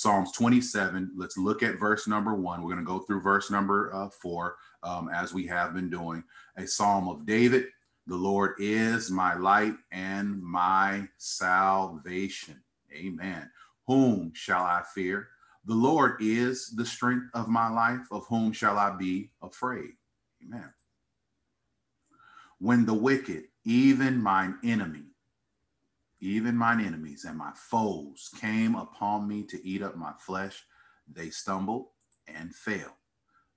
Psalms 27. Let's look at verse number one. We're going to go through verse number uh, four um, as we have been doing. A psalm of David. The Lord is my light and my salvation. Amen. Whom shall I fear? The Lord is the strength of my life. Of whom shall I be afraid? Amen. When the wicked, even mine enemy, even mine enemies and my foes came upon me to eat up my flesh, they stumbled and fell.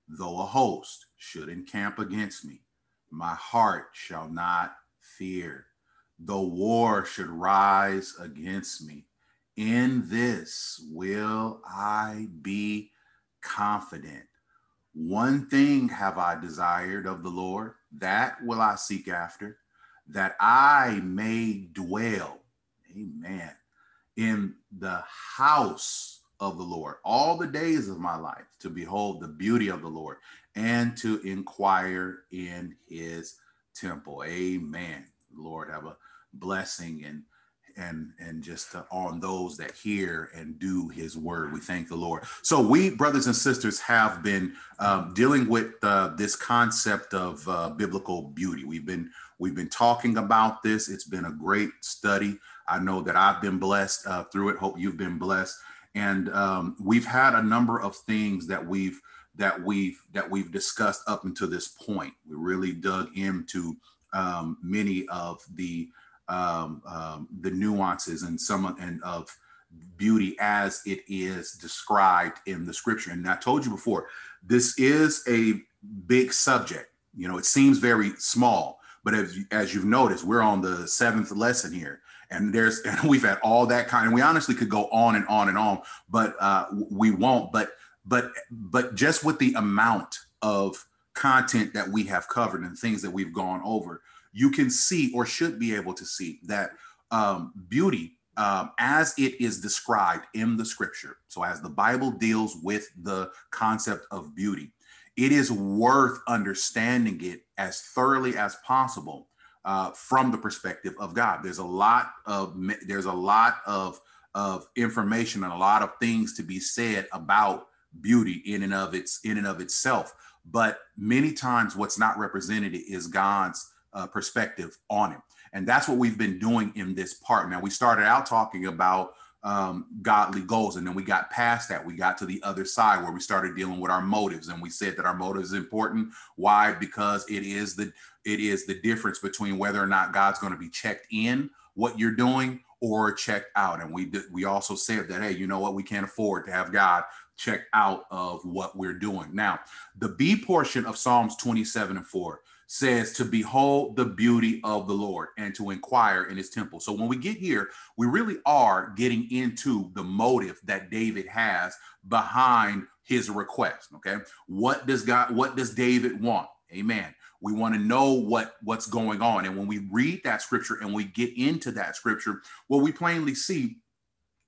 Though a host should encamp against me, my heart shall not fear. Though war should rise against me, in this will I be confident. One thing have I desired of the Lord, that will I seek after, that I may dwell Amen. In the house of the Lord all the days of my life to behold the beauty of the Lord and to inquire in his temple. Amen. Lord, have a blessing and and and just uh, on those that hear and do his word we thank the lord so we brothers and sisters have been um, dealing with uh, this concept of uh, biblical beauty we've been we've been talking about this it's been a great study I know that I've been blessed uh, through it. Hope you've been blessed. And um, we've had a number of things that we've that we've that we've discussed up until this point. We really dug into um, many of the um, um, the nuances and some and of beauty as it is described in the scripture. And I told you before, this is a big subject. You know, it seems very small, but as, as you've noticed, we're on the seventh lesson here and there's and we've had all that kind and we honestly could go on and on and on but uh, we won't but but but just with the amount of content that we have covered and things that we've gone over you can see or should be able to see that um, beauty um, as it is described in the scripture so as the bible deals with the concept of beauty it is worth understanding it as thoroughly as possible uh, from the perspective of God. There's a lot of there's a lot of of information and a lot of things to be said about beauty in and of its in and of itself. But many times, what's not represented is God's uh, perspective on it, and that's what we've been doing in this part. Now, we started out talking about um, godly goals. And then we got past that. We got to the other side where we started dealing with our motives, and we said that our motives is important. Why? Because it is the it is the difference between whether or not God's going to be checked in what you're doing or checked out. And we did, we also said that hey, you know what? We can't afford to have God check out of what we're doing. Now, the B portion of Psalms 27 and 4 says to behold the beauty of the Lord and to inquire in his temple. So when we get here, we really are getting into the motive that David has behind his request. Okay. What does God, what does David want? Amen. We want to know what what's going on. And when we read that scripture and we get into that scripture, well, we plainly see,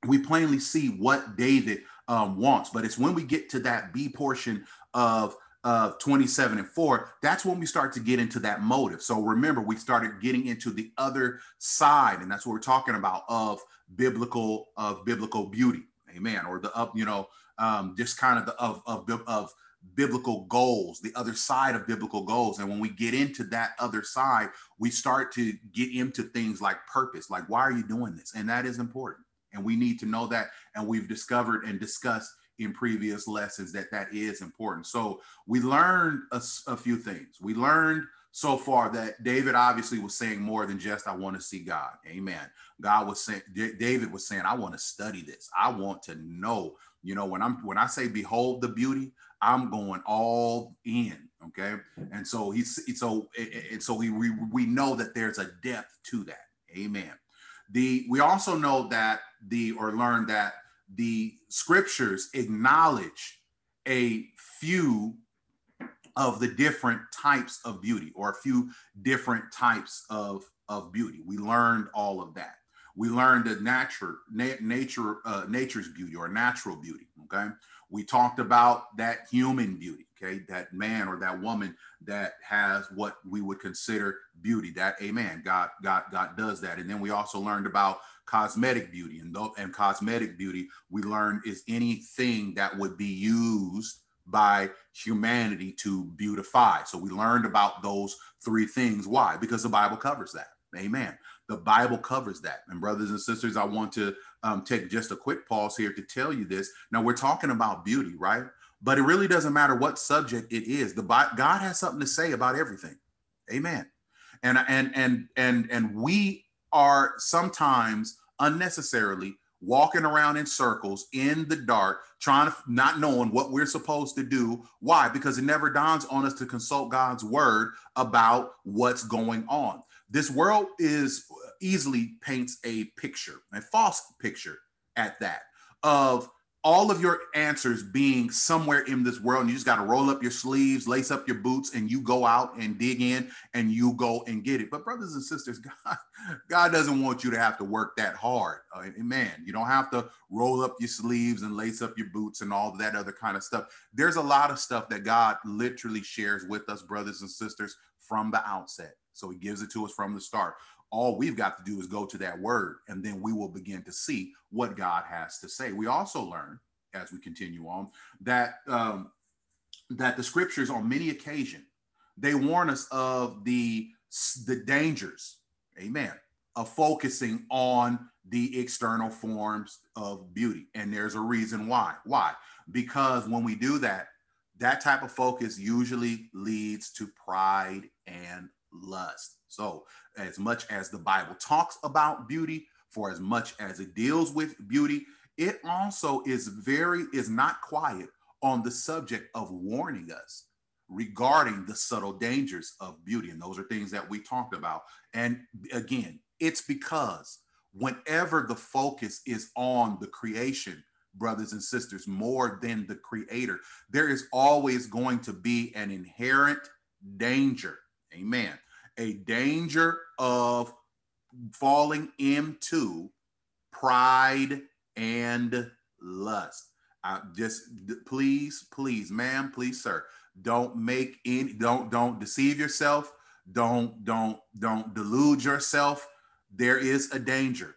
we plainly see what David um, wants. But it's when we get to that B portion of of 27 and 4, that's when we start to get into that motive. So remember, we started getting into the other side, and that's what we're talking about of biblical of biblical beauty. Amen. Or the up, you know, um, just kind of the of, of of biblical goals, the other side of biblical goals. And when we get into that other side, we start to get into things like purpose, like why are you doing this? And that is important. And we need to know that. And we've discovered and discussed in previous lessons that that is important. So we learned a, a, few things. We learned so far that David obviously was saying more than just, I want to see God. Amen. God was saying, David was saying, I want to study this. I want to know, you know, when I'm, when I say behold the beauty, I'm going all in. Okay. And so he's, so, and so we, we, we know that there's a depth to that. Amen. The, we also know that the, or learn that the scriptures acknowledge a few of the different types of beauty or a few different types of, of beauty. We learned all of that. We learned the nature, na- nature, uh, nature's beauty or natural beauty. Okay. We talked about that human beauty. okay that man or that woman that has what we would consider beauty that amen god god god does that and then we also learned about cosmetic beauty. And and cosmetic beauty we learned is anything that would be used by humanity to beautify. So we learned about those three things. Why? Because the bible covers that. Amen. The bible covers that. And brothers and sisters i want to um, take just a quick pause here to tell you this. Now we're talking about beauty right? But it really doesn't matter what subject it is. The God has something to say about everything. Amen. And and and and and we are sometimes unnecessarily walking around in circles in the dark, trying to not knowing what we're supposed to do. Why? Because it never dawns on us to consult God's word about what's going on. This world is uh, easily paints a picture, a false picture at that, of all of your answers being somewhere in this world and you just got to roll up your sleeves lace up your boots and you go out and dig in and you go and get it. But brothers and sisters god god doesn't want you to have to work that hard. Uh, amen you don't have to roll up your sleeves and lace up your boots and all that other kind of stuff. There's a lot of stuff that god literally shares with us brothers and sisters from the outset. So he gives it to us from the start all we've got to do is go to that word, and then we will begin to see what God has to say. We also learn as we continue on that um, that the scriptures on many occasions they warn us of the the dangers, amen, of focusing on the external forms of beauty. And there's a reason why. Why? Because when we do that, that type of focus usually leads to pride and lust. So, as much as the Bible talks about beauty, for as much as it deals with beauty, it also is very is not quiet on the subject of warning us regarding the subtle dangers of beauty. And those are things that we talked about. And again it's because whenever the focus is on the creation brothers and sisters more than the creator there is always going to be an inherent danger. Amen a danger of falling into pride and lust. I just please, please, ma'am, please, sir, don't make any, don't, don't deceive yourself. Don't, don't, don't delude yourself. There is a danger.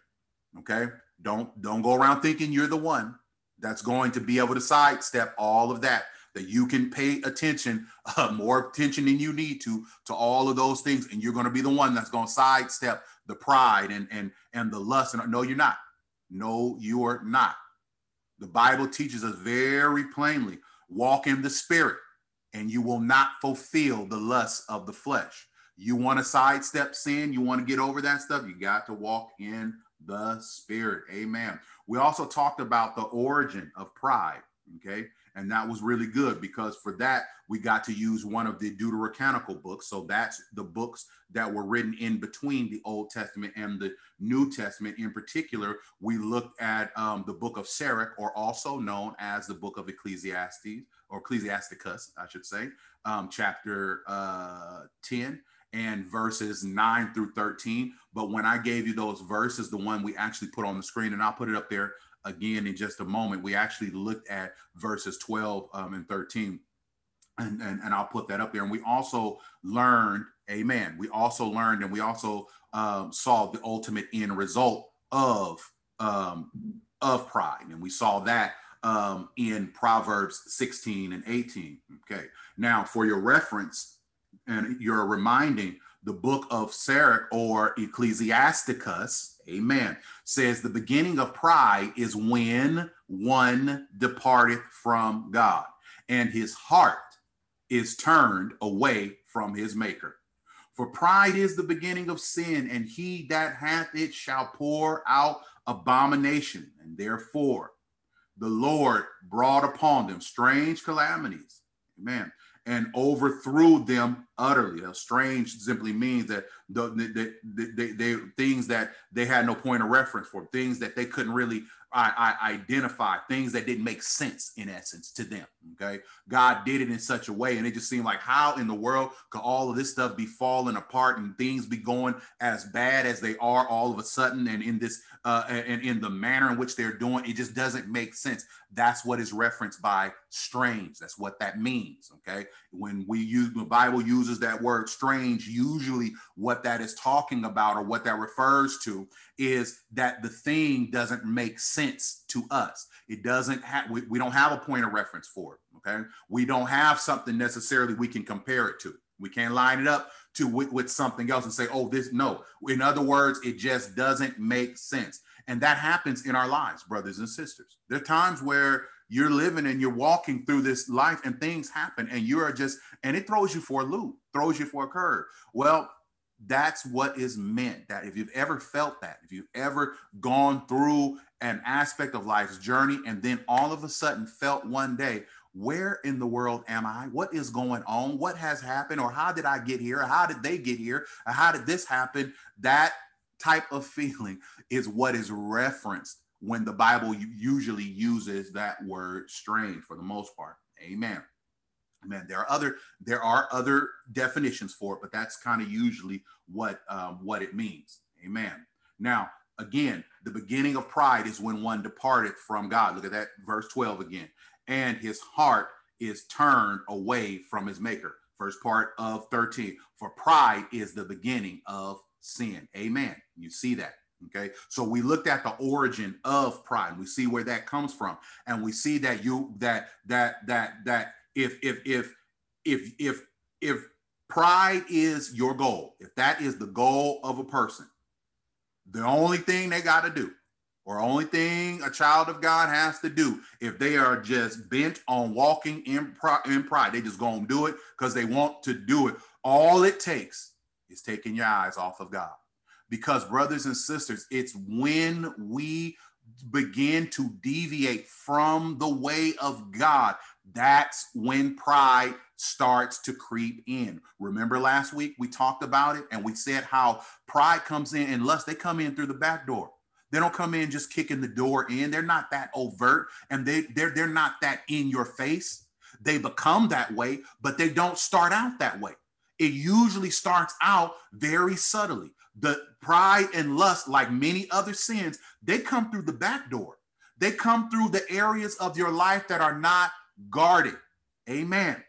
Okay. Don't, don't go around thinking you're the one that's going to be able to sidestep all of that that you can pay attention, uh, more attention than you need to, to all of those things, and you're going to be the one that's going to sidestep the pride and and and the lust. And no, you're not. No, you are not. The Bible teaches us very plainly: walk in the Spirit, and you will not fulfill the lust of the flesh. You want to sidestep sin, you want to get over that stuff, you got to walk in the Spirit. Amen. We also talked about the origin of pride. Okay. And that was really good because for that, we got to use one of the Deuterocanonical books. So that's the books that were written in between the Old Testament and the New Testament. In particular, we looked at um, the book of Sirach, or also known as the book of Ecclesiastes, or Ecclesiasticus, I should say, um, chapter uh, 10 and verses 9 through 13. But when I gave you those verses, the one we actually put on the screen, and I'll put it up there again in just a moment. We actually looked at verses 12 um, and 13. And, and, and I'll put that up there. And we also learned, amen. We also learned and we also um, saw the ultimate end result of um, of pride. And we saw that um, in Proverbs 16 and 18. Okay. Now, for your reference and your reminding, the book of Sirach or Ecclesiasticus, amen, says the beginning of pride is when one departeth from God and his heart is turned away from his maker. For pride is the beginning of sin, and he that hath it shall pour out abomination. And therefore, the Lord brought upon them strange calamities. Amen and overthrew them utterly. Strange simply means that the, the, the, they, things that they had no point of reference for, things that they couldn't really I, I identify things that didn't make sense in essence to them. Okay. God did it in such a way. And it just seemed like, how in the world could all of this stuff be falling apart and things be going as bad as they are all of a sudden? And in this, uh, and in the manner in which they're doing, it just doesn't make sense. That's what is referenced by strange. That's what that means. Okay. When we use the Bible uses that word strange, usually what that is talking about or what that refers to is that the thing doesn't make sense to us. It doesn't have, we, we don't have a point of reference for it. Okay. We don't have something necessarily we can compare it to. We can't line it up to with, with something else and say, oh, this, no. In other words, it just doesn't make sense. And that happens in our lives, brothers and sisters. There are times where you're living and you're walking through this life and things happen and you are just, and it throws you for a loop, throws you for a curve. Well, that's what is meant that if you've ever felt that if you've ever gone through an aspect of life's journey and then all of a sudden felt one day where in the world am i? What is going on? What has happened? Or how did i get here? How did they get here? How did this happen? That type of feeling is what is referenced when the bible usually uses that word strange for the most part amen Amen. there are other there are other definitions for it, but that's kind of usually what um, what it means. Amen. Now, again, the beginning of pride is when one departed from God. Look at that verse 12 again. And his heart is turned away from his maker. First part of 13. For pride is the beginning of sin. Amen. You see that. Okay. So we looked at the origin of pride. We see where that comes from. And we see that you that that that that if if if if if if pride is your goal, if that is the goal of a person, the only thing they got to do, or only thing a child of God has to do, if they are just bent on walking in, in pride, they just gonna do it because they want to do it. All it takes is taking your eyes off of God. Because, brothers and sisters, it's when we begin to deviate from the way of God that's when pride starts to creep in. Remember last week we talked about it and we said how pride comes in and lust, they come in through the back door. They don't come in just kicking the door in. They're not that overt and they they're they're not that in your face. They become that way, but they don't start out that way. It usually starts out very subtly. The pride and lust, like many other sins, they come through the back door. They come through the areas of your life that are not guarded. Amen.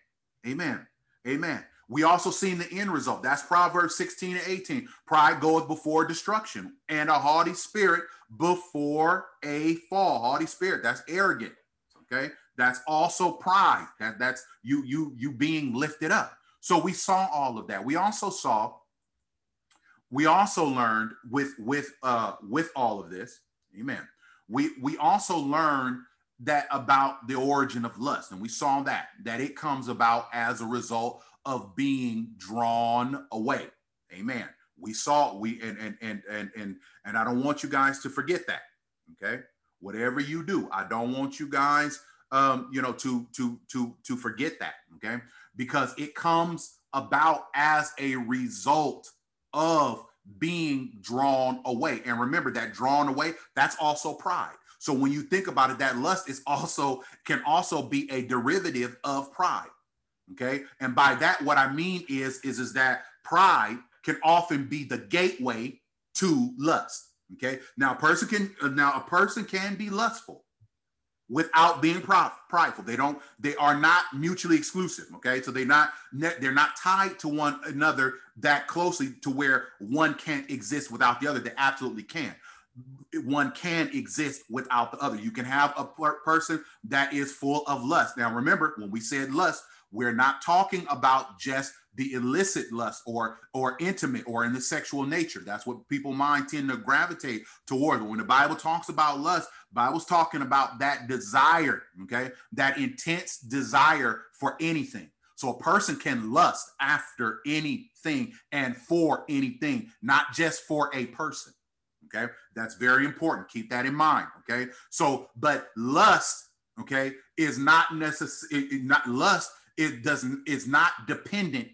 Amen. Amen. We also seen the end result. That's Proverbs 16 and 18. Pride goeth before destruction, and a haughty spirit before a fall. Haughty spirit, that's arrogant. Okay. That's also pride. That, that's you, you, you being lifted up. So we saw all of that. We also saw, we also learned with with uh with all of this, amen. We we also learned that about the origin of lust and we saw that that it comes about as a result of being drawn away amen. We saw we and and and and and, and i don't want you guys to forget that okay? Whatever you do i don't want you guys um you know to to to to forget that okay? Because it comes about as a result of being drawn away and remember that drawn away that's also pride so when you think about it, that lust is also can also be a derivative of pride. Okay. And by that, what I mean is, is, is that pride can often be the gateway to lust. Okay. Now a person can uh, now a person can be lustful without being prideful. They don't, they are not mutually exclusive. Okay. So they're not, they're not tied to one another that closely to where one can't exist without the other. They absolutely can one can exist without the other. You can have a per- person that is full of lust. Now, remember, when we said lust, we're not talking about just the illicit lust or or intimate or in the sexual nature. That's what people mind tend to gravitate toward. When the Bible talks about lust, Bible's talking about that desire, okay? That intense desire for anything. So a person can lust after anything and for anything, not just for a person. Okay. That's very important. Keep that in mind. Okay. So, but lust, okay, is not necessary. Not lust. It doesn't, is not dependent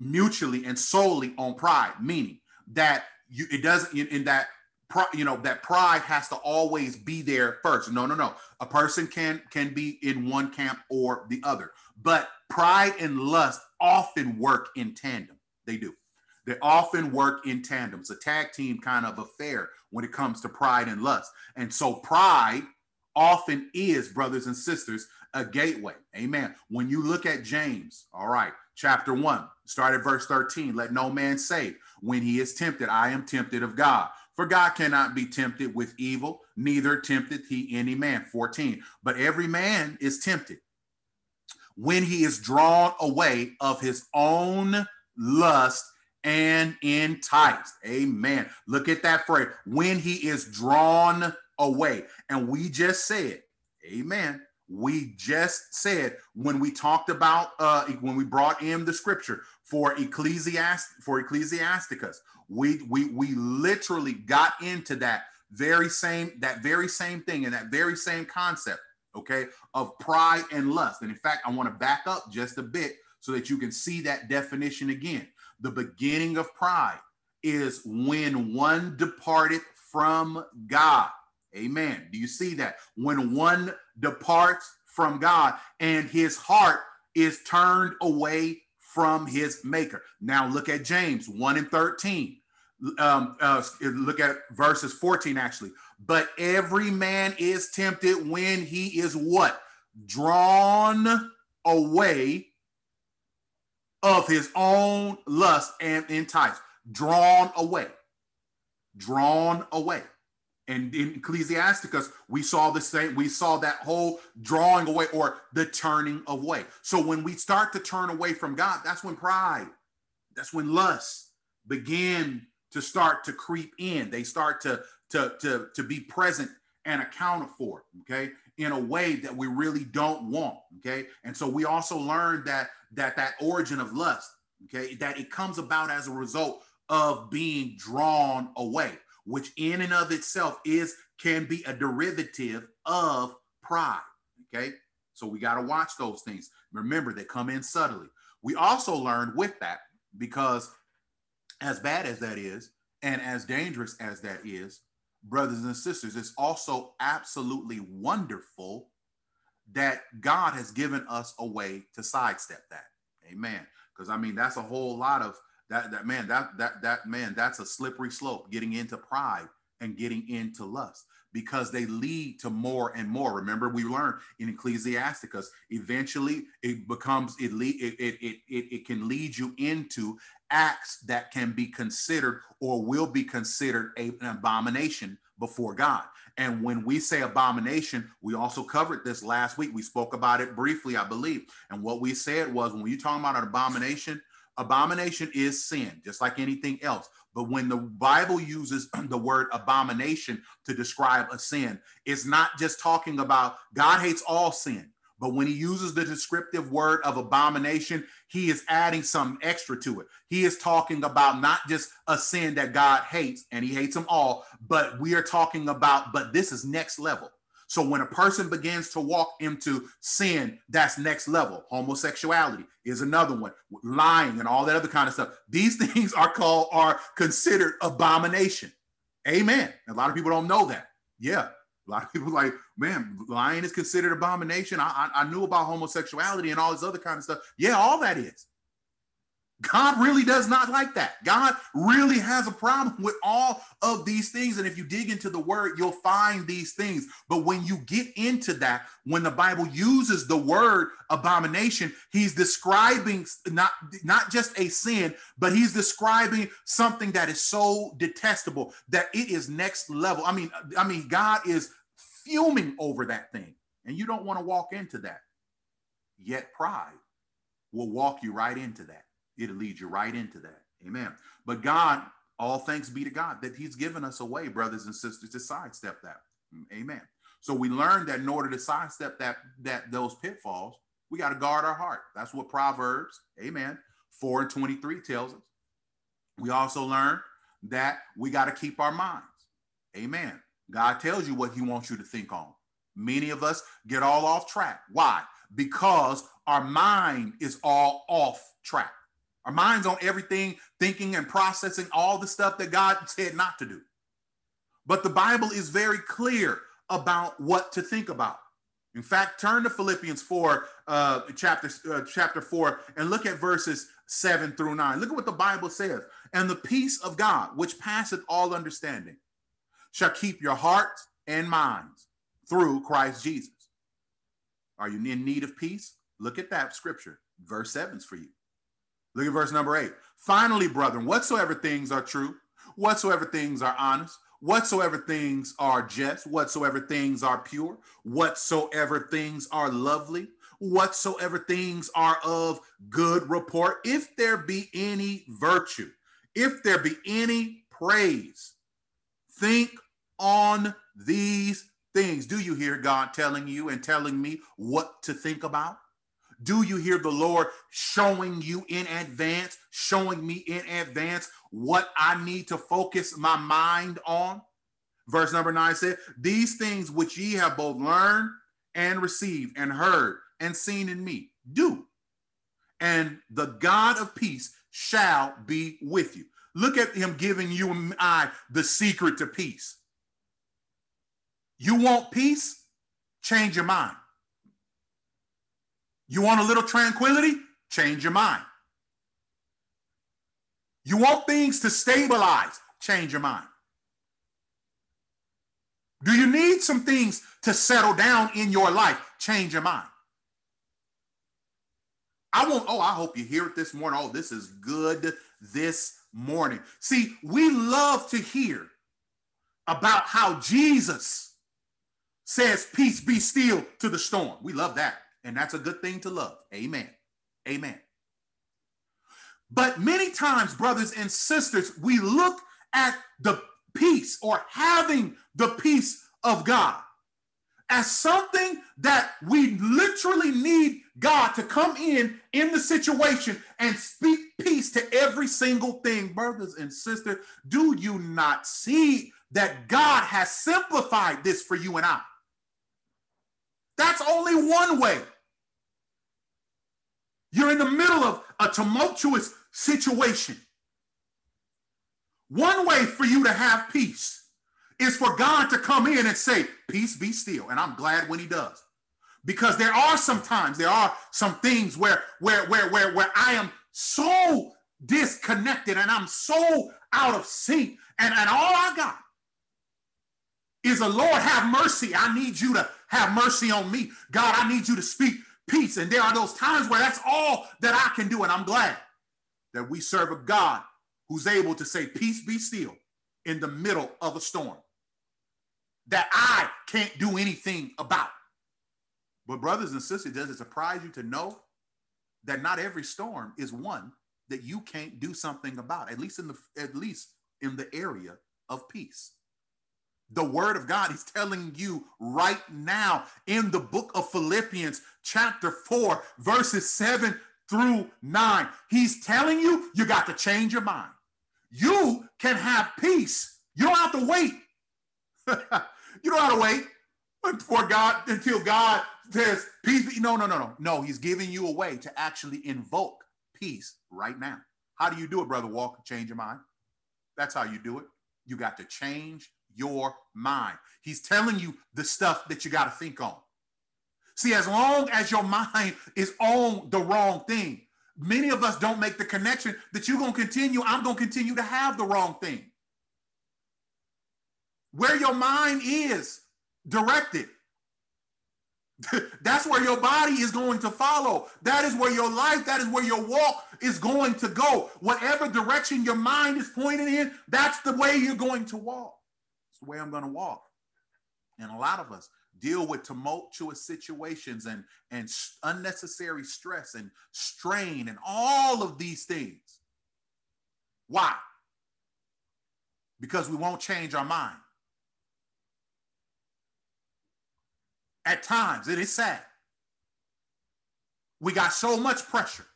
mutually and solely on pride, meaning that you it doesn't in, that you know that pride has to always be there first. No no no. A person can can be in one camp or the other but pride and lust often work in tandem. They do. They often work in tandem. It's a tag team kind of affair when it comes to pride and lust. And so pride often is brothers and sisters a gateway. Amen. When you look at james all right chapter 1 start at verse 13 let no man say when he is tempted i am tempted of god for God cannot be tempted with evil, neither tempteth he any man. 14. But every man is tempted when he is drawn away of his own lust and enticed. Amen. Look at that phrase. When he is drawn away. And we just said, Amen. We just said when we talked about uh when we brought in the scripture for Ecclesiast for Ecclesiasticus, we we we literally got into that very same that very same thing and that very same concept okay of pride and lust. And in fact i want to back up just a bit so that you can see that definition again. The beginning of pride is when one departed from god. Amen. Do you see that? When one departs from god and his heart is turned away from his maker. Now look at James 1 and 13. Um, uh, look at verses 14 actually. But every man is tempted when he is what? Drawn away of his own lust and enticed. Drawn away. Drawn away. And in Ecclesiasticus, we saw the same, we saw that whole drawing away or the turning away. So when we start to turn away from God, that's when pride, that's when lust begin to start to creep in. They start to, to, to, to be present and accounted for, okay, in a way that we really don't want, okay? And so we also learned that that that origin of lust, okay, that it comes about as a result of being drawn away which in and of itself is can be a derivative of pride. Okay. So we got to watch those things. Remember, they come in subtly. We also learned with that because, as bad as that is, and as dangerous as that is, brothers and sisters, it's also absolutely wonderful that God has given us a way to sidestep that. Amen. Because I mean, that's a whole lot of that that man that that that man that's a slippery slope getting into pride and getting into lust because they lead to more and more remember we learned in ecclesiasticus eventually it becomes it lead it, it it it, can lead you into acts that can be considered or will be considered a, an abomination before god and when we say abomination, we also covered this last week. We spoke about it briefly, I believe. And what we said was when you're talking about an abomination, Abomination is sin, just like anything else. But when the Bible uses the word abomination to describe a sin, it's not just talking about God hates all sin. But when he uses the descriptive word of abomination, he is adding some extra to it. He is talking about not just a sin that God hates and he hates them all, but we are talking about, but this is next level. So when a person begins to walk into sin, that's next level. Homosexuality is another one. Lying and all that other kind of stuff. These things are called are considered abomination. Amen. A lot of people don't know that. Yeah. A lot of people like, man, lying is considered abomination. I, I, I knew about homosexuality and all this other kind of stuff. Yeah, all that is. God really does not like that. God really has a problem with all of these things. And if you dig into the word, you'll find these things. But when you get into that, when the Bible uses the word abomination, he's describing not, not just a sin, but he's describing something that is so detestable that it is next level. I mean, I mean, God is fuming over that thing. And you don't want to walk into that. Yet pride will walk you right into that it'll lead you right into that. Amen. But God, all thanks be to God that He's given us a way, brothers and sisters, to sidestep that. Amen. So we learned that in order to sidestep that that those pitfalls, we got to guard our heart. That's what Proverbs, Amen, 4 and 23 tells us. We also learned that we got to keep our minds. Amen. God tells you what He wants you to think on. Many of us get all off track. Why? Because our mind is all off track. Our minds on everything, thinking and processing all the stuff that God said not to do. But the Bible is very clear about what to think about. In fact, turn to Philippians 4, uh, chapter, uh, chapter 4, and look at verses 7 through 9. Look at what the Bible says. And the peace of God, which passeth all understanding, shall keep your hearts and minds through Christ Jesus. Are you in need of peace? Look at that scripture. Verse 7 is for you. Look at verse number 8. Finally, brethren, whatsoever things are true, whatsoever things are honest, whatsoever things are just, whatsoever things are pure, whatsoever things are lovely, whatsoever things are of good report, if there be any virtue, if there be any praise, think on these things. Do you hear God telling you and telling me what to think about? Do you hear the Lord showing you in advance, showing me in advance what I need to focus my mind on? Verse number nine said, These things which ye have both learned and received and heard and seen in me, do. And the God of peace shall be with you. Look at him giving you and I the secret to peace. You want peace? Change your mind. You want a little tranquility? Change your mind. You want things to stabilize? Change your mind. Do you need some things to settle down in your life? Change your mind. I won't, oh, I hope you hear it this morning. Oh, this is good this morning. See, we love to hear about how Jesus says, Peace be still to the storm. We love that. And that's a good thing to love. Amen. Amen. But many times, brothers and sisters, we look at the peace or having the peace of God as something that we literally need God to come in in the situation and speak peace to every single thing. Brothers and sisters, do you not see that God has simplified this for you and I? That's only one way. You're in the middle of a tumultuous situation. One way for you to have peace is for God to come in and say, Peace be still. And I'm glad when he does. Because there are some times, there are some things where where where where where I am so disconnected and I'm so out of sync. And, and all I got is a Lord have mercy. I need you to have mercy on me. God, I need you to speak peace. And there are those times where that's all that I can do. And I'm glad that we serve a God who's able to say, Peace be still in the middle of a storm that I can't do anything about. But, brothers and sisters, does it surprise you to know that not every storm is one that you can't do something about, at least in the at least in the area of peace? The word of God he's telling you right now in the book of Philippians, chapter 4, verses 7 through 9. He's telling you you got to change your mind. You can have peace. You don't have to wait. you don't have to wait for God until God says peace. No, no, no, no. No, he's giving you a way to actually invoke peace right now. How do you do it, brother Walker? Change your mind. That's how you do it. You got to change your mind. He's telling you the stuff that you got to think on. See, as long as your mind is on the wrong thing, many of us don't make the connection that you're going to continue, I'm going to continue to have the wrong thing. Where your mind is directed, that's where your body is going to follow. That is where your life, that is where your walk is going to go. Whatever direction your mind is pointing in, that's the way you're going to walk. Way I'm going to walk. And a lot of us, deal with tumultuous situations and, and unnecessary stress and strain and all of these things. Why? Because we won't change our mind. At times, it is sad. We got so much pressure.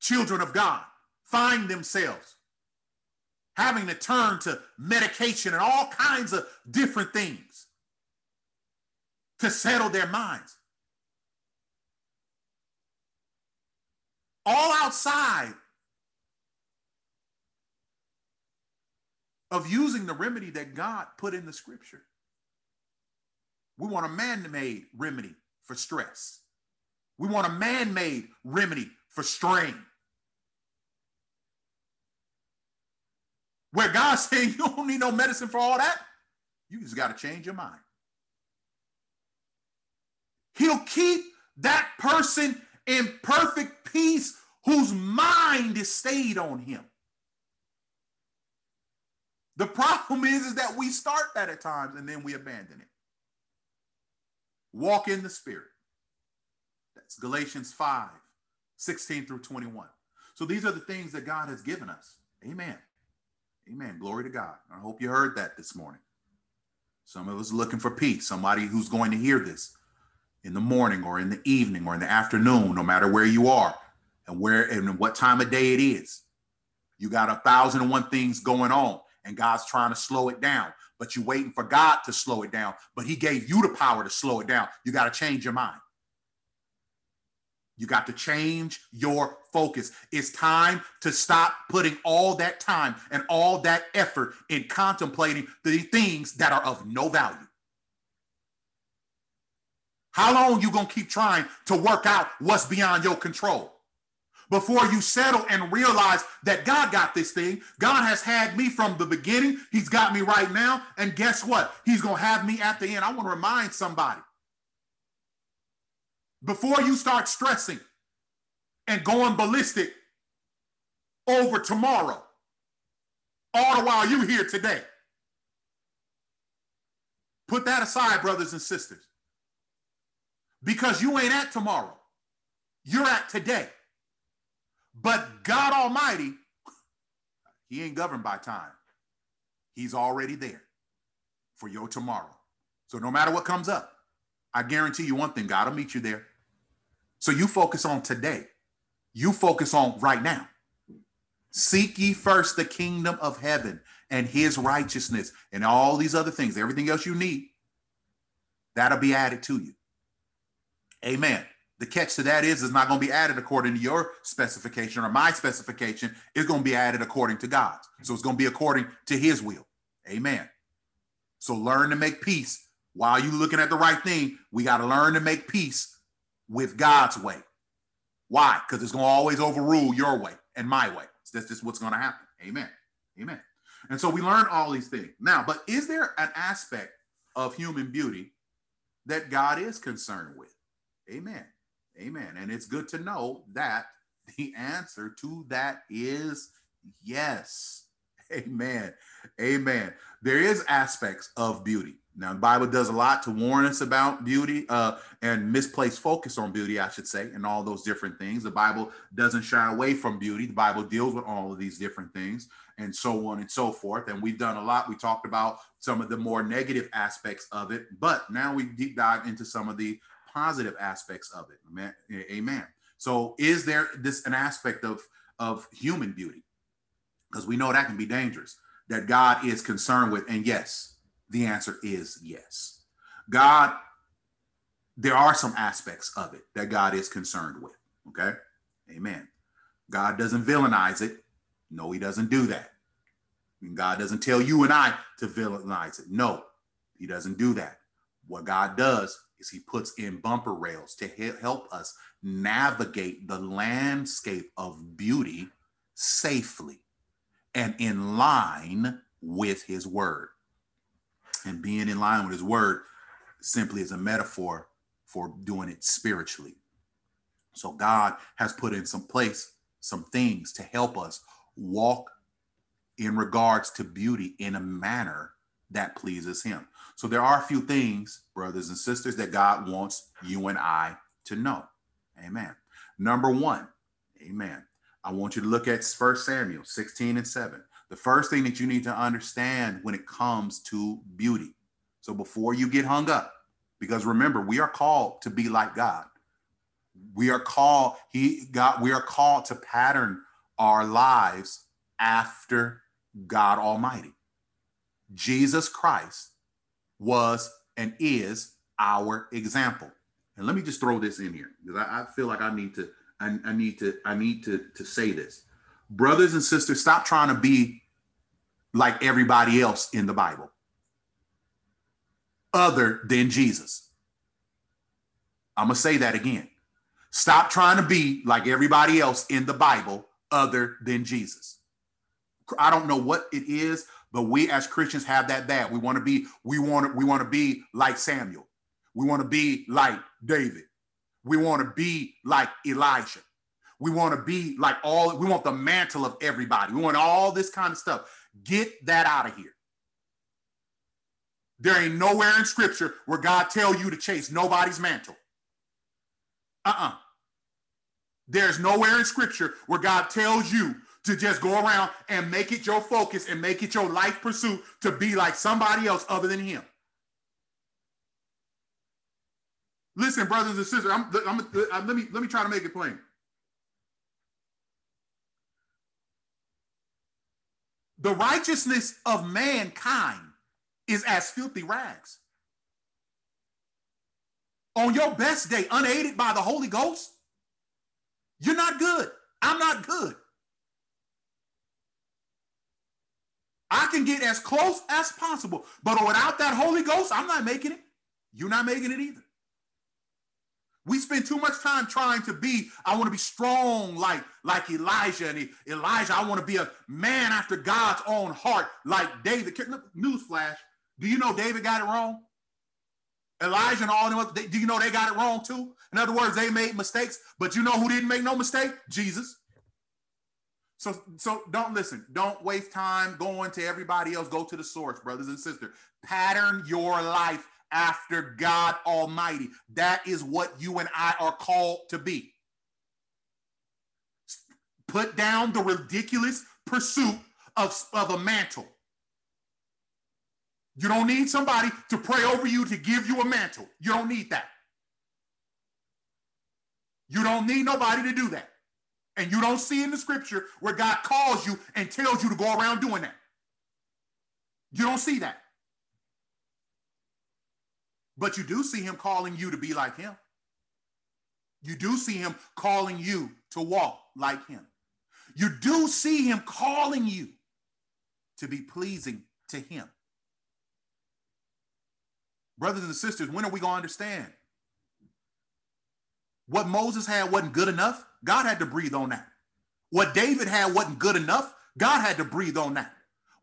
Children of God find themselves having to turn to medication and all kinds of different things to settle their minds. all outside of using the remedy that God put in the scripture. We want a man made remedy for stress. We want a man made remedy for strain. Where God's saying you don't need no medicine for all that, you just got to change your mind. He'll keep that person in perfect peace whose mind is stayed on him. The problem is, is that we start that at times and then we abandon it. Walk in the spirit. That's Galatians 5, 16 through 21. So these are the things that God has given us. Amen. Amen. Glory to God. I hope you heard that this morning. Some of us looking for peace. Somebody who's going to hear this in the morning or in the evening or in the afternoon, no matter where you are and where and what time of day it is. You got a thousand and one things going on, and God's trying to slow it down, but you're waiting for God to slow it down. But He gave you the power to slow it down. You got to change your mind. You got to change your focus. It's time to stop putting all that time and all that effort in contemplating the things that are of no value. How long you going to keep trying to work out what's beyond your control? Before you settle and realize that God got this thing. God has had me from the beginning. He's got me right now. And guess what? He's going to have me at the end. I want to remind somebody before you start stressing and going ballistic over tomorrow, all the while you're here today. Put that aside, brothers and sisters, because you ain't at tomorrow. You're at today. But God Almighty, He ain't governed by time. He's already there for your tomorrow. So no matter what comes up, I guarantee you one thing God will meet you there. So you focus on today. You focus on right now. Seek ye first the kingdom of heaven and his righteousness and all these other things, everything else you need, that'll be added to you. Amen. The catch to that is it's not going to be added according to your specification or my specification. It's going to be added according to God's. So it's going to be according to his will. Amen. So learn to make peace while you're looking at the right thing. We got to learn to make peace with God's way. Why? Because it's going to always overrule your way and my way. So that's just what's going to happen. Amen. Amen. And so we learn all these things. Now, but is there an aspect of human beauty that God is concerned with? Amen. Amen. And it's good to know that the answer to that is yes. Amen. Amen. There is aspects of beauty. Now, the Bible does a lot to warn us about beauty uh, and misplaced focus on beauty, I should say, and all those different things. The Bible doesn't shy away from beauty. The Bible deals with all of these different things and so on and so forth. And we've done a lot. We talked about some of the more negative aspects of it, but now we deep dive into some of the positive aspects of it. Amen. Amen. So, is there this an aspect of of human beauty? Because we know that can be dangerous. That God is concerned with, and yes, the answer is yes. God, there are some aspects of it that God is concerned with. Okay. Amen. God doesn't villainize it. No, he doesn't do that. And God doesn't tell you and I to villainize it. No, he doesn't do that. What God does is he puts in bumper rails to help us navigate the landscape of beauty safely and in line with his word and being in line with his word simply is a metaphor for doing it spiritually. So God has put in some place, some things to help us walk in regards to beauty in a manner that pleases him. So there are a few things, brothers and sisters, that God wants you and I to know. Amen. Number one, amen. I want you to look at First Samuel 16 and 7 the first thing that you need to understand when it comes to beauty. So before you get hung up, because remember, we are called to be like God. We are called, He God, we are called to pattern our lives after God Almighty. Jesus Christ was and is our example. And let me just throw this in here because I, I feel like I need to I, I need to I need to to say this. Brothers and sisters, stop trying to be like everybody else in the Bible, other than Jesus. I'm gonna say that again. Stop trying to be like everybody else in the Bible, other than Jesus. I don't know what it is, but we as Christians have that bad. We want to be, we want to, we want to be like Samuel. We want to be like David. We want to be like Elijah. We want to be like all, we want the mantle of everybody. We want all this kind of stuff. Get that out of here. There ain't nowhere in scripture where God tell you to chase nobody's mantle. Uh-uh. There's nowhere in scripture where God tells you to just go around and make it your focus and make it your life pursuit to be like somebody else other than him. Listen, brothers and sisters, I'm, I'm, I'm, let me let me try to make it plain. The righteousness of mankind is as filthy rags. On your best day, unaided by the Holy Ghost, you're not good. I'm not good. I can get as close as possible, but without that Holy Ghost, I'm not making it. You're not making it either. We spend too much time trying to be, I want to be strong like, like Elijah and Elisha. I want to be a man after God's own heart like David. Newsflash, do you know David got it wrong? Elijah and all them, do you know they got it wrong too? In other words, they made mistakes, but you know who didn't make no mistake? Jesus. So, so don't listen. Don't waste time going to everybody else. Go to the source, brothers and sisters. Pattern your life after God Almighty. That is what you and I are called to be. Put down the ridiculous pursuit of, of a mantle. You don't need somebody to pray over you to give you a mantle. You don't need that. You don't need nobody to do that. And you don't see in the scripture where God calls you and tells you to go around doing that. You don't see that. But you do see him calling you to be like him. You do see him calling you to walk like him. You do see him calling you to be pleasing to him. Brothers and sisters, when are we going to understand? What Moses had wasn't good enough. God had to breathe on that. What David had wasn't good enough. God had to breathe on that.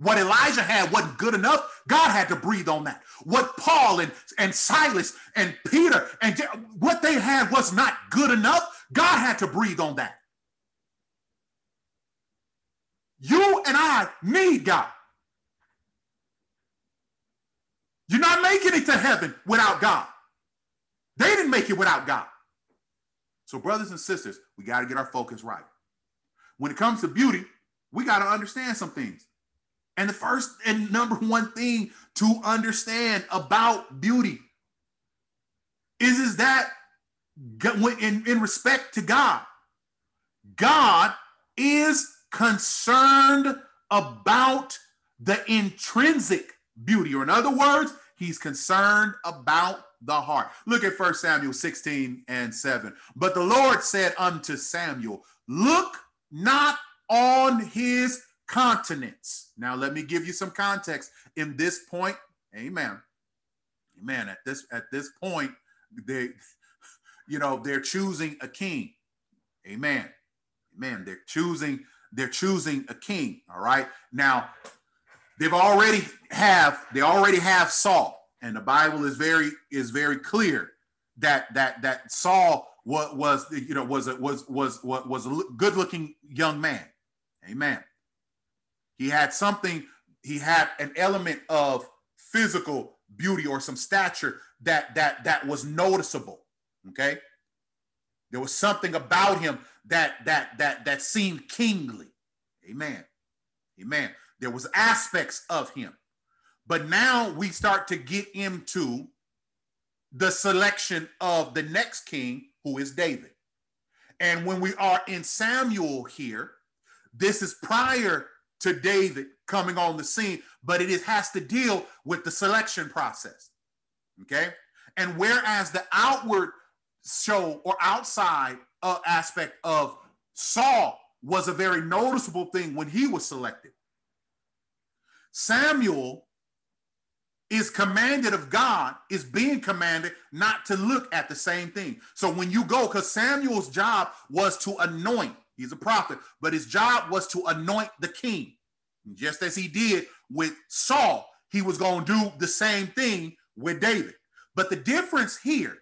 What Elijah had wasn't good enough. God had to breathe on that. What Paul and, and Silas and Peter and what they had was not good enough. God had to breathe on that. You and I need God. You're not making it to heaven without God. They didn't make it without God. So, brothers and sisters, we got to get our focus right. When it comes to beauty, we got to understand some things. And the first and number one thing to understand about beauty is, is that in, in respect to God, God is concerned about the intrinsic beauty, or in other words, he's concerned about the heart. Look at 1 Samuel 16 and 7. But the Lord said unto Samuel, Look not on his countenance. Now, let me give you some context in this point. Amen. Amen. At this at this point, they, you know, they're choosing a king. Amen. Amen. They're choosing, they're choosing a king. All right. Now, they've already have, they already have Saul. And the Bible is very, is very clear that that that Saul was was you know was was was was, was a good looking young man. Amen. He had something, he had an element of physical beauty or some stature that that that was noticeable. Okay. There was something about him that that that that seemed kingly. Amen. Amen. There was aspects of him. But now we start to get into the selection of the next king, who is David. And when we are in Samuel here, this is prior to David coming on the scene, but it is, has to deal with the selection process. Okay. And whereas the outward show or outside uh, aspect of Saul was a very noticeable thing when he was selected. Samuel is commanded of God, is being commanded not to look at the same thing. So when you go, because Samuel's job was to anoint, he's a prophet, but his job was to anoint the king. Just as he did with Saul, he was going to do the same thing with David. But the difference here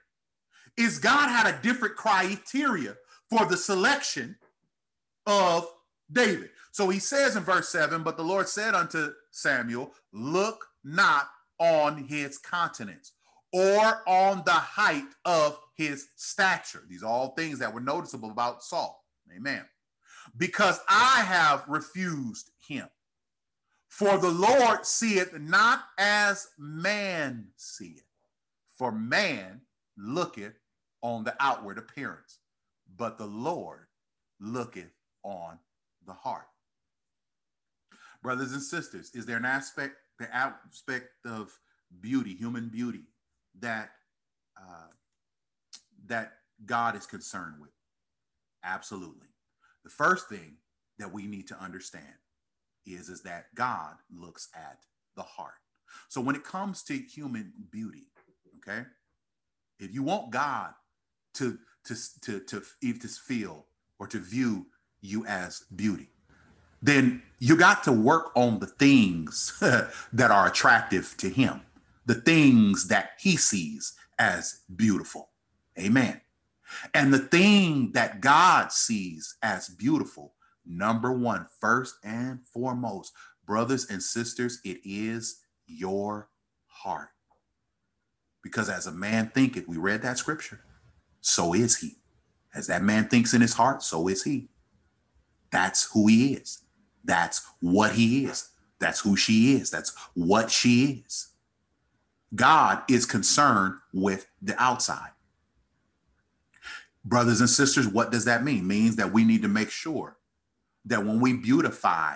is God had a different criteria for the selection of David. So he says in verse 7 But the Lord said unto Samuel, Look not on his countenance or on the height of his stature. These are all things that were noticeable about Saul. Amen. Because I have refused him. For the Lord seeth not as man seeth. For man looketh on the outward appearance, but the Lord looketh on the heart. Brothers and sisters, is there an aspect, the aspect of beauty, human beauty, that uh, that God is concerned with? Absolutely. The first thing that we need to understand is, is that God looks at the heart. So when it comes to human beauty, okay, if you want God to to to to, if to feel or to view you as beauty, then you got to work on the things that are attractive to him, the things that he sees as beautiful. Amen. And the thing that God sees as beautiful, number one, first and foremost, brothers and sisters, it is your heart. Because as a man thinketh, we read that scripture, so is he. As that man thinks in his heart, so is he. That's who he is. That's what he is. That's who she is. That's what she is. God is concerned with the outside. Brothers and sisters, what does that mean? It means that we need to make sure that when we beautify,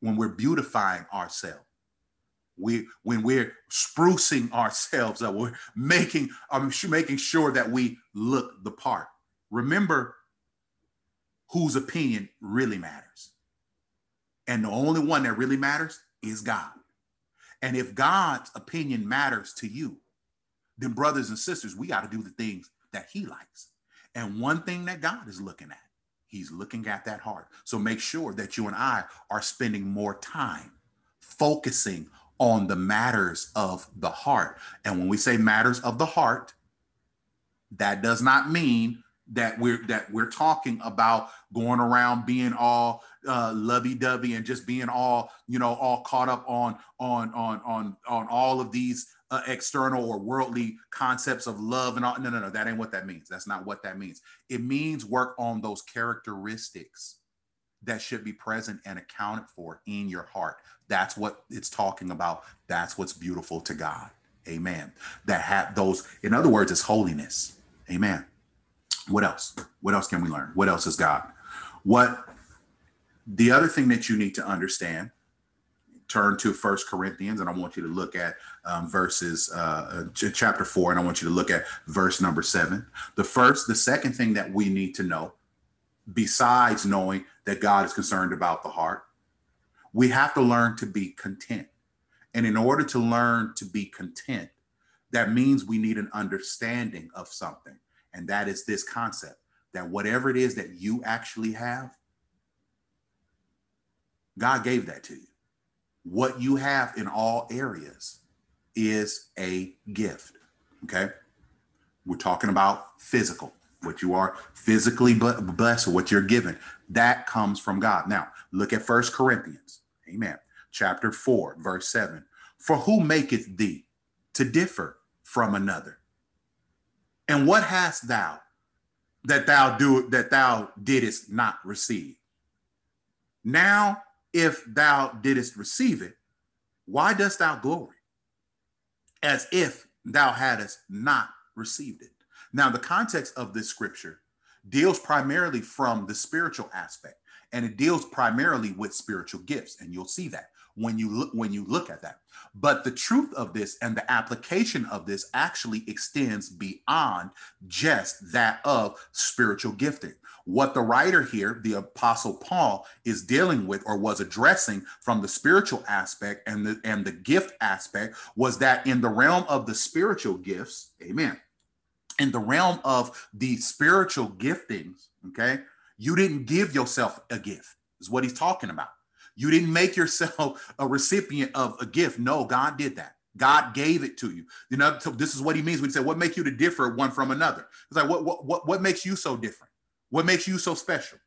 when we're beautifying ourselves, we when we're sprucing ourselves up, we're making um, making sure that we look the part. Remember whose opinion really matters. And the only one that really matters is God. And if God's opinion matters to you, then brothers and sisters, we got to do the things that he likes. And one thing that God is looking at, he's looking at that heart. So make sure that you and I are spending more time focusing on the matters of the heart. And when we say matters of the heart, that does not mean that we're that we're talking about going around being all uh, lovey-dovey and just being all you know all caught up on on on on on all of these uh, external or worldly concepts of love and all no no no that ain't what that means. That's not what that means. It means work on those characteristics that should be present and accounted for in your heart. That's what it's talking about. That's what's beautiful to god. Amen. That have those in other words it's holiness. Amen. What else? What else can we learn? What else is God? What the other thing that you need to understand, turn to First Corinthians, and I want you to look at um, verses uh, uh chapter four, and I want you to look at verse number seven. The first, the second thing that we need to know, besides knowing that God is concerned about the heart, we have to learn to be content. And in order to learn to be content, that means we need an understanding of something. And that is this concept that whatever it is that you actually have, God gave that to you. What you have in all areas is a gift. Okay. We're talking about physical, what you are physically blessed, what you're given. That comes from God. Now, look at First Corinthians. Amen. Chapter 4, verse 7. For who maketh thee to differ from another? And what hast thou that thou do that thou didst not receive? Now, if thou didst receive it, why dost thou glory? As if thou hadst not received it. Now, the context of this scripture deals primarily from the spiritual aspect, and it deals primarily with spiritual gifts. And you'll see that. When you look when you look at that. But the truth of this and the application of this actually extends beyond just that of spiritual gifting. What the writer here, the apostle Paul, is dealing with or was addressing from the spiritual aspect and the and the gift aspect was that in the realm of the spiritual gifts, amen. In the realm of the spiritual giftings, okay, you didn't give yourself a gift, is what he's talking about. You didn't make yourself a recipient of a gift. No, God did that. God gave it to you. You know, this is what he means when he said, What make you to differ one from another? It's like, what, what, what, what makes you so different? What makes you so special?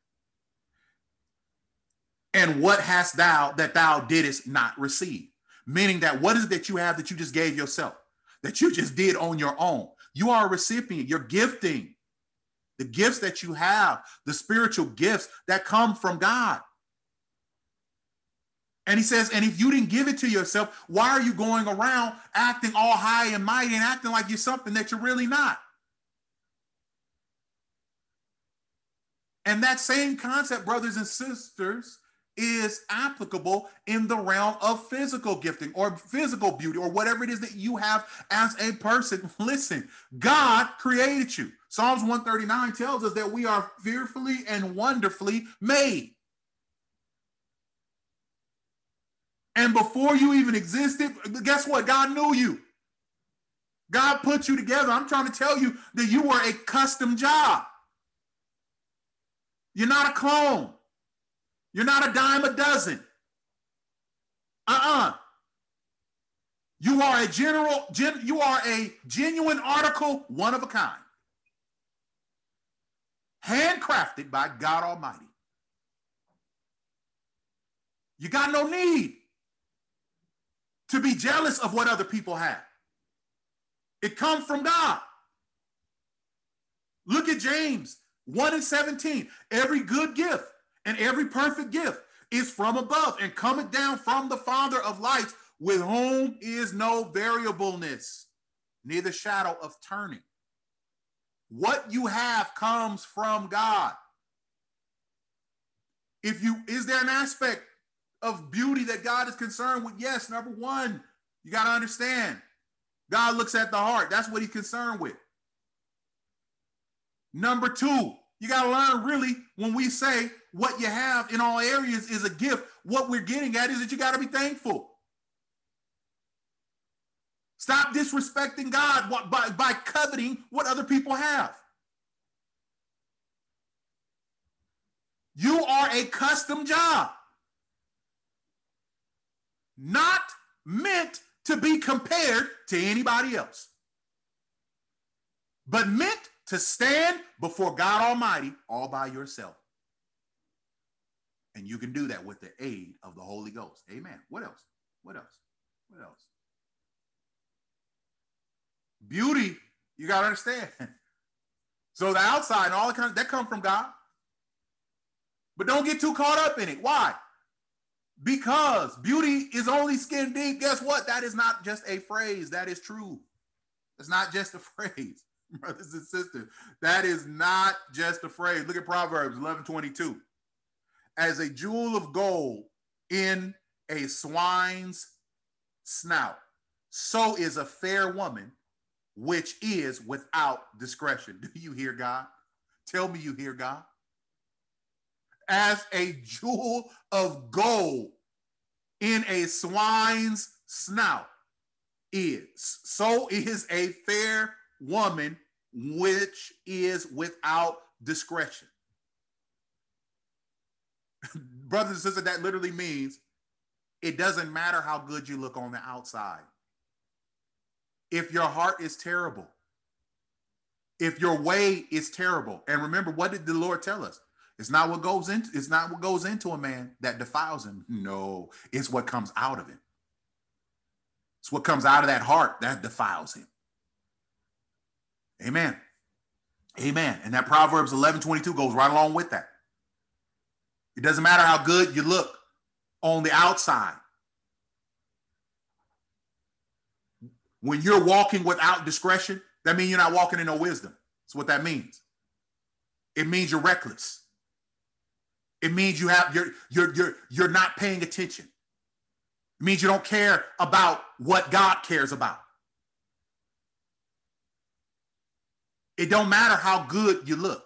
And what hast thou that thou didst not receive? Meaning that what is it that you have that you just gave yourself, that you just did on your own? You are a recipient, you're gifting. The gifts that you have, the spiritual gifts that come from God. And he says, and if you didn't give it to yourself, why are you going around acting all high and mighty and acting like you're something that you're really not? And that same concept, brothers and sisters, is applicable in the realm of physical gifting or physical beauty or whatever it is that you have as a person. Listen, God created you. Psalms 139 tells us that we are fearfully and wonderfully made. And before you even existed, guess what? God knew you. God put you together. I'm trying to tell you that you were a custom job. You're not a clone. You're not a dime a dozen. Uh-uh. You are a general, gen, you are a genuine article, one of a kind. Handcrafted by God Almighty. You got no need to be jealous of what other people have. It comes from God. Look at James 1 and 17. Every good gift and every perfect gift is from above and cometh down from the Father of lights, with whom is no variableness, neither shadow of turning. What you have comes from God. If you is there an aspect of beauty that God is concerned with? Yes, number one, you got to understand God looks at the heart. That's what he's concerned with. Number two, you got to learn really when we say what you have in all areas is a gift, what we're getting at is that you got to be thankful. Stop disrespecting God by, by coveting what other people have. You are a custom job not meant to be compared to anybody else, but meant to stand before God Almighty all by yourself. And you can do that with the aid of the Holy Ghost. Amen. What else? What else? What else? Beauty, you got to understand. So the outside and all the kind that come from God. But don't get too caught up in it. Why? Because beauty is only skin deep. Guess what? That is not just a phrase. That is true. It's not just a phrase, brothers and sisters. That is not just a phrase. Look at Proverbs 11 22. As a jewel of gold in a swine's snout, so is a fair woman which is without discretion. Do you hear God? Tell me you hear God as a jewel of gold in a swine's snout is. So is a fair woman which is without discretion. Brothers and sisters, that literally means it doesn't matter how good you look on the outside. If your heart is terrible, if your way is terrible, and remember, what did the Lord tell us? It's not what goes into it's not what goes into a man that defiles him. No, it's what comes out of him. It's what comes out of that heart that defiles him. Amen. Amen. And that Proverbs 11 22 goes right along with that. It doesn't matter how good you look on the outside. When you're walking without discretion, that means you're not walking in no wisdom. That's what that means. It means you're reckless. It means you have you're you're you're you're not paying attention. It means you don't care about what God cares about. It don't matter how good you look.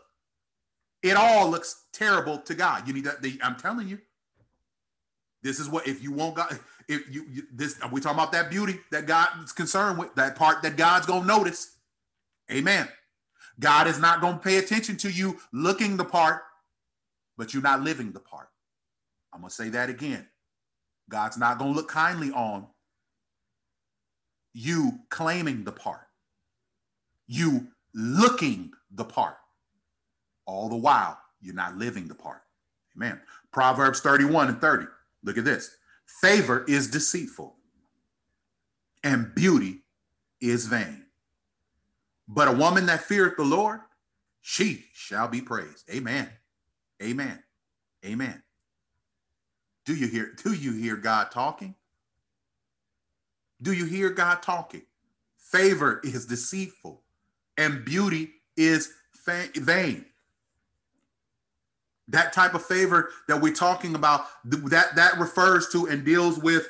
It all looks terrible to God. You need that. I'm telling you. This is what if you want God, if you, you this we talking about that beauty that God is concerned with, that part that God's gonna notice. Amen. God is not gonna pay attention to you looking the part, but you're not living the part. I'm gonna say that again. God's not gonna look kindly on you claiming the part, you looking the part. All the while, you're not living the part. Amen. Proverbs 31 and 30. Look at this. Favor is deceitful, and beauty is vain. But a woman that feareth the Lord, she shall be praised. Amen. Amen. Amen. Do you hear do you hear God talking? Do you hear God talking? Favor is deceitful and beauty is vain that type of favor that we're talking about that that refers to and deals with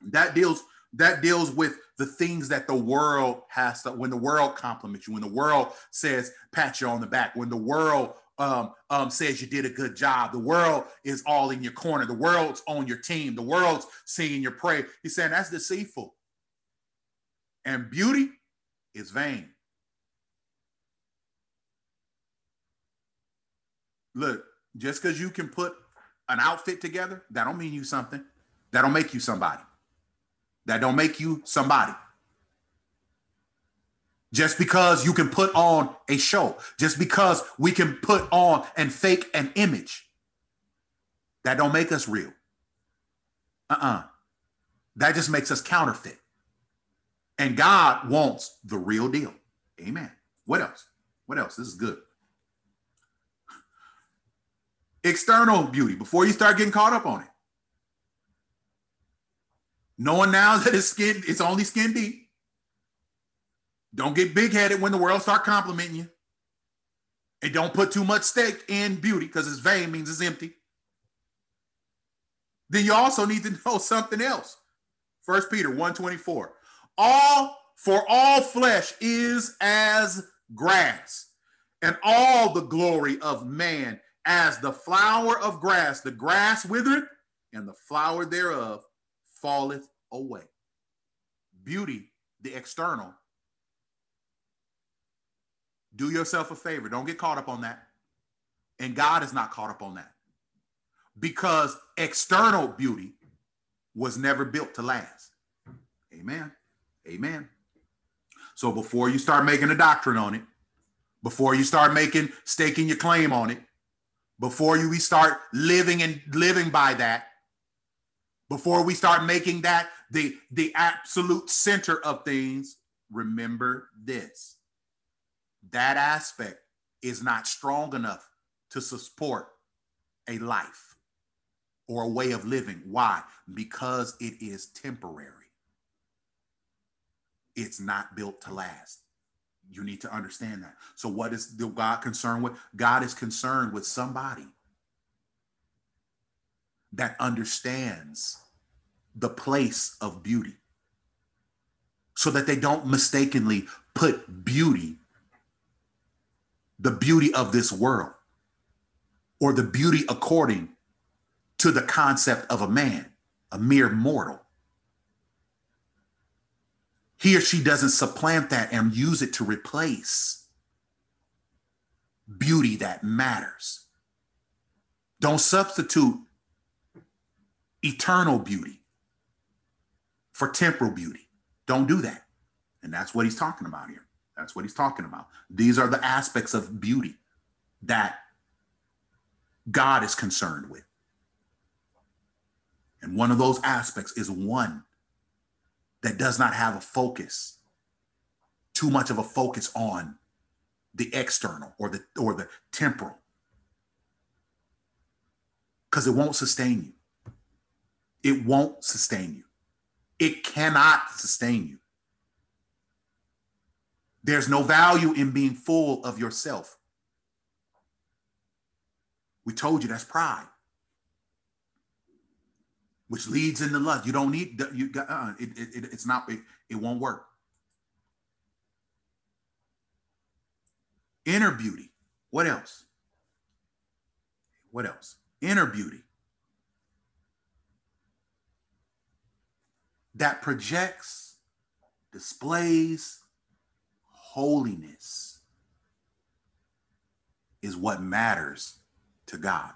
that deals that deals with the things that the world has to when the world compliments you when the world says pat you on the back when the world um, um, says you did a good job the world is all in your corner the world's on your team the world's singing your praise he's saying that's deceitful and beauty is vain Look, just because you can put an outfit together, that don't mean you something. That don't make you somebody. That don't make you somebody. Just because you can put on a show, just because we can put on and fake an image, that don't make us real. Uh-uh. That just makes us counterfeit. And God wants the real deal. Amen. What else? What else? This is good external beauty before you start getting caught up on it. Knowing now that it's skin, it's only skin deep. Don't get big headed when the world start complimenting you. And don't put too much stake in beauty because it's vain means it's empty. Then you also need to know something else. First Peter 124. All for all flesh is as grass, and all the glory of man as the flower of grass, the grass withereth, and the flower thereof falleth away. Beauty, the external. Do yourself a favor. Don't get caught up on that. And God is not caught up on that. Because external beauty was never built to last. Amen. Amen. So before you start making a doctrine on it, before you start making staking your claim on it, before you we start living and living by that before we start making that the the absolute center of things remember this that aspect is not strong enough to support a life or a way of living why because it is temporary it's not built to last you need to understand that. So, what is the God concerned with? God is concerned with somebody that understands the place of beauty so that they don't mistakenly put beauty, the beauty of this world, or the beauty according to the concept of a man, a mere mortal he or she doesn't supplant that and use it to replace beauty that matters. Don't substitute eternal beauty for temporal beauty. Don't do that. And that's what he's talking about here. That's what he's talking about. These are the aspects of beauty that God is concerned with. And one of those aspects is one that does not have a focus, too much of a focus on the external or the or the temporal. Because it won't sustain you. It won't sustain you. It cannot sustain you. There's no value in being full of yourself. We told you that's pride. which leads into lust. You don't need you got uh, it, it, it's not it, it won't work. Inner beauty. What else? What else? Inner beauty. That projects, displays holiness is what matters to God.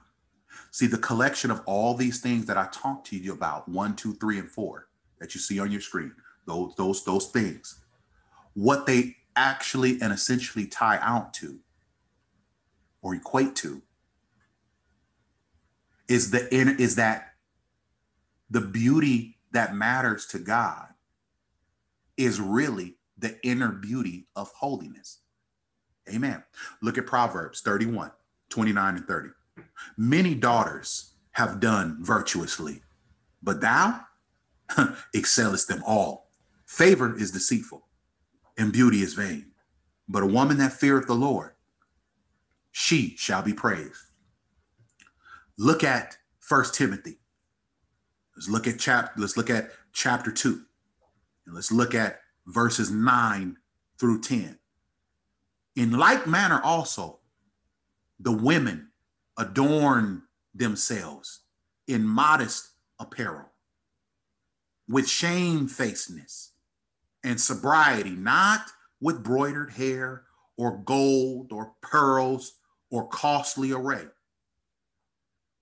See, the collection of all these things that I talked to you about, one, two, three, and four, that you see on your screen, those, those, those things, what they actually and essentially tie out to or equate to is the is that the beauty that matters to God is really the inner beauty of holiness. Amen. Look at Proverbs 31, 29 and 30. Many daughters have done virtuously, but thou excellest them all. Favor is deceitful, and beauty is vain. But a woman that feareth the Lord, she shall be praised. Look at First Timothy. Let's look at chapter. Let's look at chapter two, and let's look at verses nine through ten. In like manner, also the women adorn themselves in modest apparel, with shamefacedness and sobriety, not with broidered hair or gold or pearls or costly array,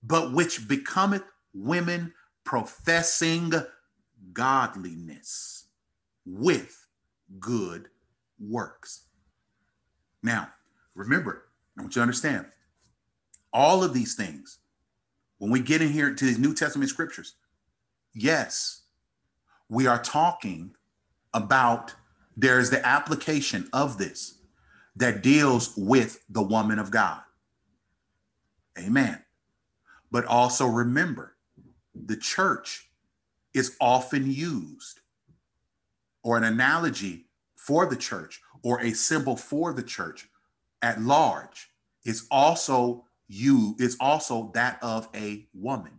but which becometh women professing godliness with good works. Now, remember, I want you to understand all of these things, when we get in here to these New Testament scriptures, yes, we are talking about there's the application of this that deals with the woman of God. Amen. But also remember, the church is often used or an analogy for the church or a symbol for the church at large is also you is also that of a woman.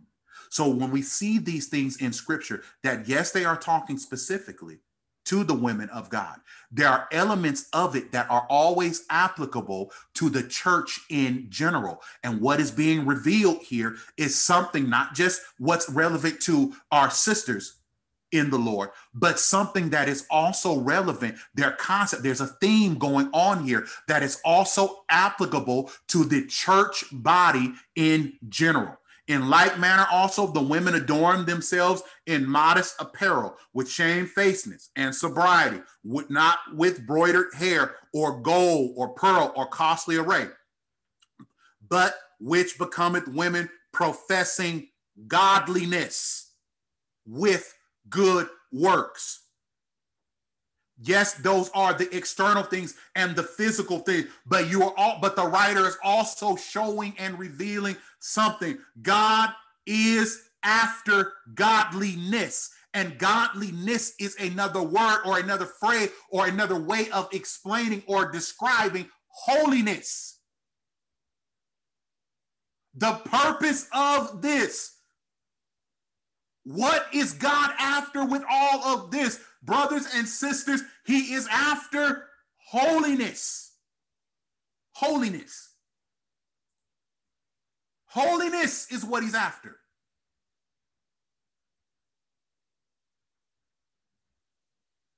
So when we see these things in scripture, that yes, they are talking specifically to the women of God, there are elements of it that are always applicable to the church in general. And what is being revealed here is something not just what's relevant to our sisters in the Lord, but something that is also relevant. Their concept, there's a theme going on here that is also applicable to the church body in general. In like manner, also the women adorn themselves in modest apparel, with shamefacedness and sobriety, with not with broidered hair or gold or pearl or costly array, but which becometh women professing godliness with good works. Yes, those are the external things and the physical things, but you are all, but the writer is also showing and revealing something. God is after godliness. And godliness is another word or another phrase or another way of explaining or describing holiness. The purpose of this what is God after with all of this? Brothers and sisters, he is after holiness. Holiness. Holiness is what he's after.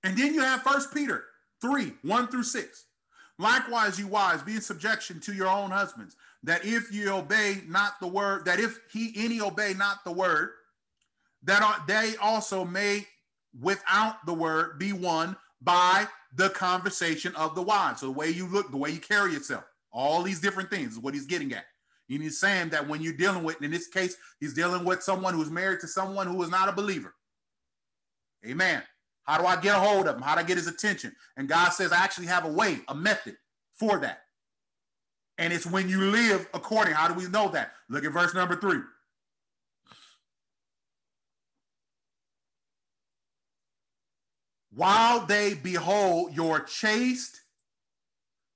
And then you have First Peter 3 1 through 6. Likewise, you wives, be in subjection to your own husbands, that if you obey not the word, that if he any obey not the word, that are, they also may, without the word, be won by the conversation of the wives. So the way you look, the way you carry yourself, all these different things is what he's getting at. And he's saying that when you're dealing with, in this case, he's dealing with someone who's married to someone who is not a believer. Amen. How do I get a hold of him? How do I get his attention? And God says, I actually have a way, a method for that. And it's when you live according. How do we know that? Look at verse number three. While they behold your chaste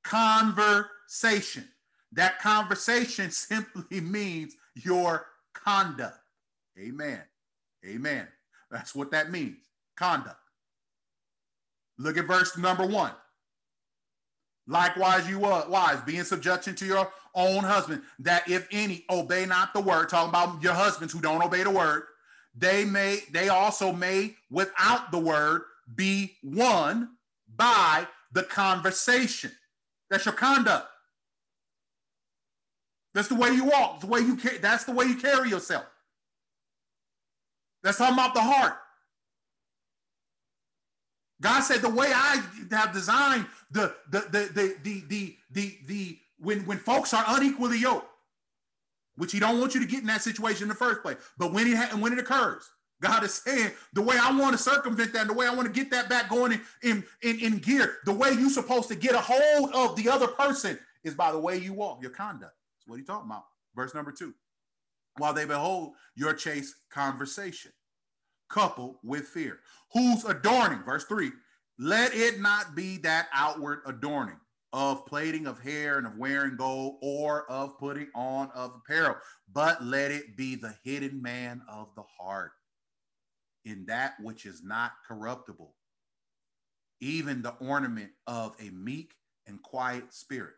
conversation. That conversation simply means your conduct. Amen. Amen. That's what that means. Conduct. Look at verse number one. Likewise, you wives, be in subjection to your own husband, that if any obey not the word, talking about your husbands who don't obey the word, they may, they also may, without the word, be won by the conversation. That's your conduct. That's the way you walk. the way you that's the way you carry yourself. That's talking about the heart. God said the way I have designed the the the the the the the, the when when folks are unequally yoked, which He don't want you to get in that situation in the first place, but when it ha- when it occurs, God is saying the way I want to circumvent that, the way I want to get that back going in, in, in, in gear, the way you're supposed to get a hold of the other person is by the way you walk, your conduct. That's what he's talking about. Verse number two. While they behold your chaste conversation, coupled with fear, whose adorning, verse three, let it not be that outward adorning of plaiting of hair and of wearing gold or of putting on of apparel, but let it be the hidden man of the heart in that which is not corruptible, even the ornament of a meek and quiet spirit,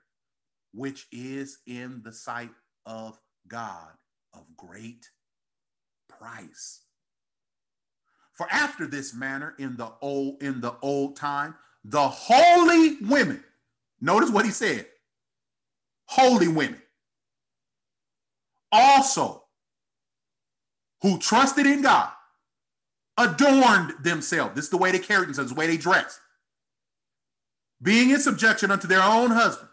which is in the sight of God of great price. For after this manner in the old in the old time, the holy women, notice what he said, holy women, also who trusted in God adorned themselves. This is the way they carried themselves, the way they dressed. Being in subjection unto their own husbands,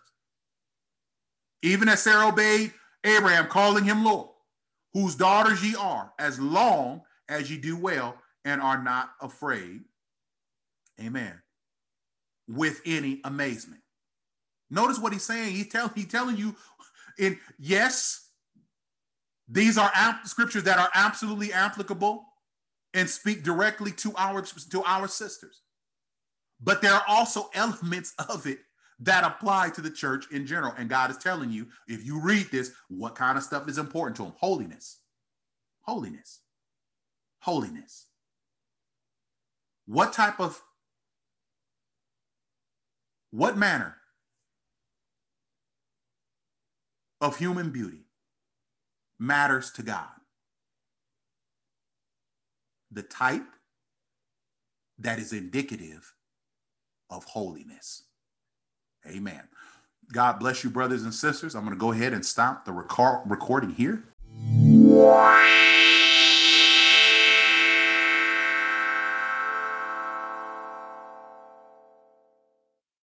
even as Sarah obeyed Abraham, calling him Lord, whose daughters ye are, as long as ye do well and are not afraid. Amen. With any amazement. Notice what he's saying. He's, tell, he's telling you in yes, these are scriptures that are absolutely applicable and speak directly to our to our sisters. But there are also elements of it that apply to the church in general. And God is telling you, if you read this, what kind of stuff is important to him? Holiness. Holiness. Holiness. What type of what manner of human beauty matters to God? The type that is indicative of holiness. Amen. God bless you, brothers and sisters. I'm going to go ahead and stop the record- recording here.